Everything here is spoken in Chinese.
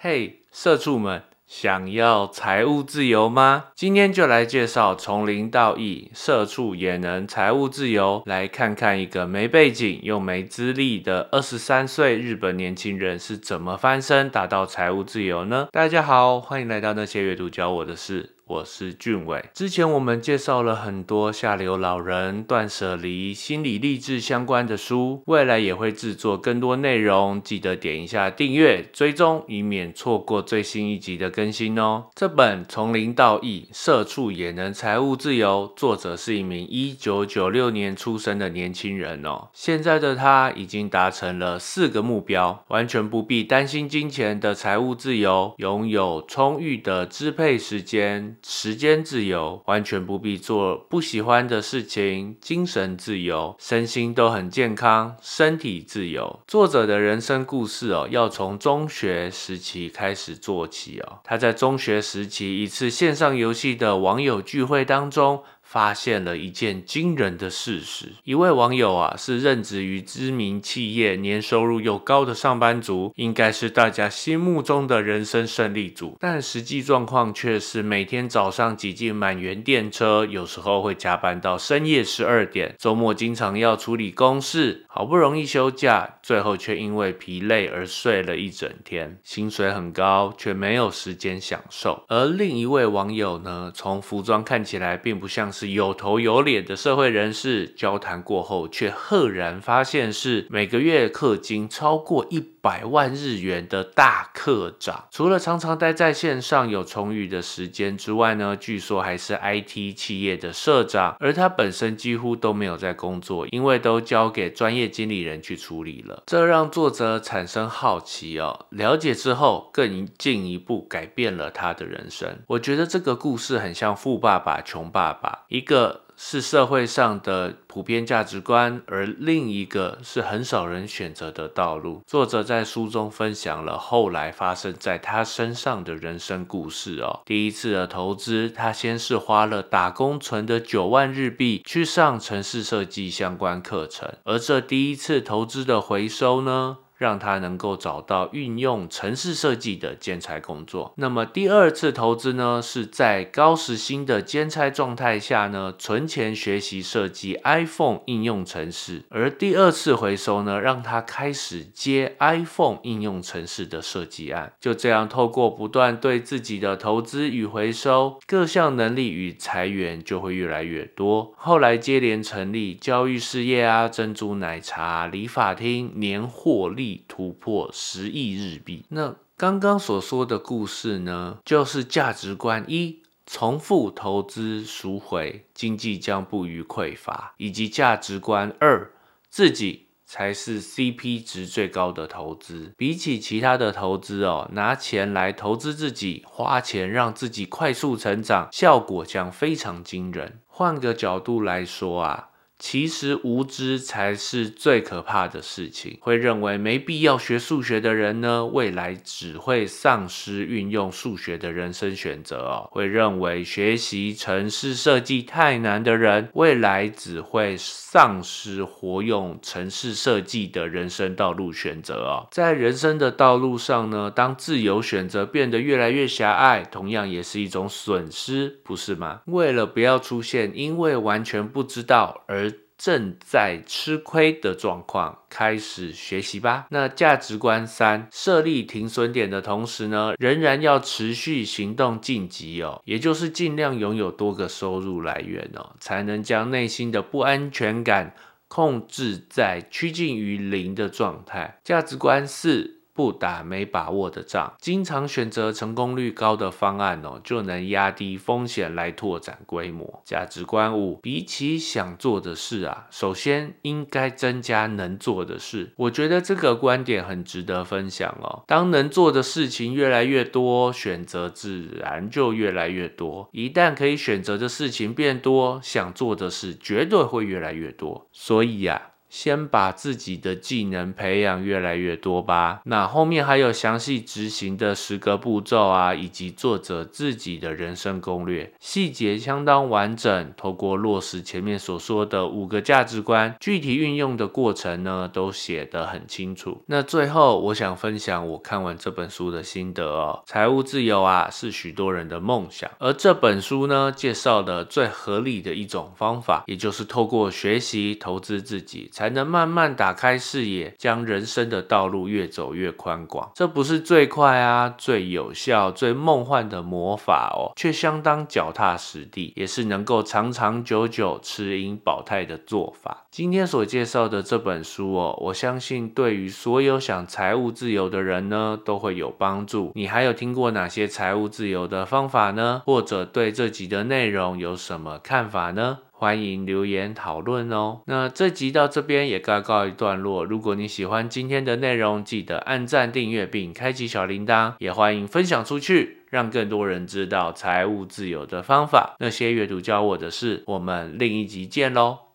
嘿，社畜们，想要财务自由吗？今天就来介绍从零到一，社畜也能财务自由。来看看一个没背景又没资历的二十三岁日本年轻人是怎么翻身达到财务自由呢？大家好，欢迎来到那些阅读教我的事。我是俊伟。之前我们介绍了很多下流老人、断舍离、心理励志相关的书，未来也会制作更多内容，记得点一下订阅追踪，以免错过最新一集的更新哦。这本《从零到亿，社畜也能财务自由》，作者是一名一九九六年出生的年轻人哦。现在的他已经达成了四个目标，完全不必担心金钱的财务自由，拥有充裕的支配时间。时间自由，完全不必做不喜欢的事情；精神自由，身心都很健康；身体自由。作者的人生故事哦，要从中学时期开始做起哦。他在中学时期一次线上游戏的网友聚会当中。发现了一件惊人的事实：一位网友啊，是任职于知名企业、年收入又高的上班族，应该是大家心目中的人生胜利组。但实际状况却是每天早上挤进满员电车，有时候会加班到深夜十二点，周末经常要处理公事，好不容易休假，最后却因为疲累而睡了一整天。薪水很高，却没有时间享受。而另一位网友呢，从服装看起来并不像是。有头有脸的社会人士，交谈过后却赫然发现是每个月氪金超过一百万日元的大课长。除了常常待在线上有充裕的时间之外呢，据说还是 IT 企业的社长，而他本身几乎都没有在工作，因为都交给专业经理人去处理了。这让作者产生好奇哦，了解之后更进一步改变了他的人生。我觉得这个故事很像《富爸爸穷爸爸》。一个是社会上的普遍价值观，而另一个是很少人选择的道路。作者在书中分享了后来发生在他身上的人生故事哦。第一次的投资，他先是花了打工存的九万日币去上城市设计相关课程，而这第一次投资的回收呢？让他能够找到运用城市设计的兼差工作。那么第二次投资呢，是在高时薪的兼差状态下呢，存钱学习设计 iPhone 应用程式。而第二次回收呢，让他开始接 iPhone 应用程式的设计案。就这样，透过不断对自己的投资与回收，各项能力与财源就会越来越多。后来接连成立教育事业啊，珍珠奶茶、理发厅，年获利。突破十亿日币。那刚刚所说的故事呢，就是价值观一：重复投资赎回，经济将不予匮乏；以及价值观二：自己才是 CP 值最高的投资。比起其他的投资哦，拿钱来投资自己，花钱让自己快速成长，效果将非常惊人。换个角度来说啊。其实无知才是最可怕的事情。会认为没必要学数学的人呢，未来只会丧失运用数学的人生选择哦。会认为学习城市设计太难的人，未来只会丧失活用城市设计的人生道路选择哦。在人生的道路上呢，当自由选择变得越来越狭隘，同样也是一种损失，不是吗？为了不要出现因为完全不知道而正在吃亏的状况，开始学习吧。那价值观三，设立停损点的同时呢，仍然要持续行动晋级哦，也就是尽量拥有多个收入来源哦，才能将内心的不安全感控制在趋近于零的状态。价值观四。不打没把握的仗，经常选择成功率高的方案哦，就能压低风险来拓展规模。价值观五，比起想做的事啊，首先应该增加能做的事。我觉得这个观点很值得分享哦。当能做的事情越来越多，选择自然就越来越多。一旦可以选择的事情变多，想做的事绝对会越来越多。所以呀。先把自己的技能培养越来越多吧。那后面还有详细执行的十个步骤啊，以及作者自己的人生攻略，细节相当完整。透过落实前面所说的五个价值观，具体运用的过程呢，都写得很清楚。那最后，我想分享我看完这本书的心得哦。财务自由啊，是许多人的梦想，而这本书呢，介绍的最合理的一种方法，也就是透过学习投资自己。才能慢慢打开视野，将人生的道路越走越宽广。这不是最快啊、最有效、最梦幻的魔法哦，却相当脚踏实地，也是能够长长久久持盈保泰的做法。今天所介绍的这本书哦，我相信对于所有想财务自由的人呢，都会有帮助。你还有听过哪些财务自由的方法呢？或者对这集的内容有什么看法呢？欢迎留言讨论哦。那这集到这边也该告一段落。如果你喜欢今天的内容，记得按赞、订阅并开启小铃铛，也欢迎分享出去，让更多人知道财务自由的方法。那些阅读教我的事，我们另一集见喽。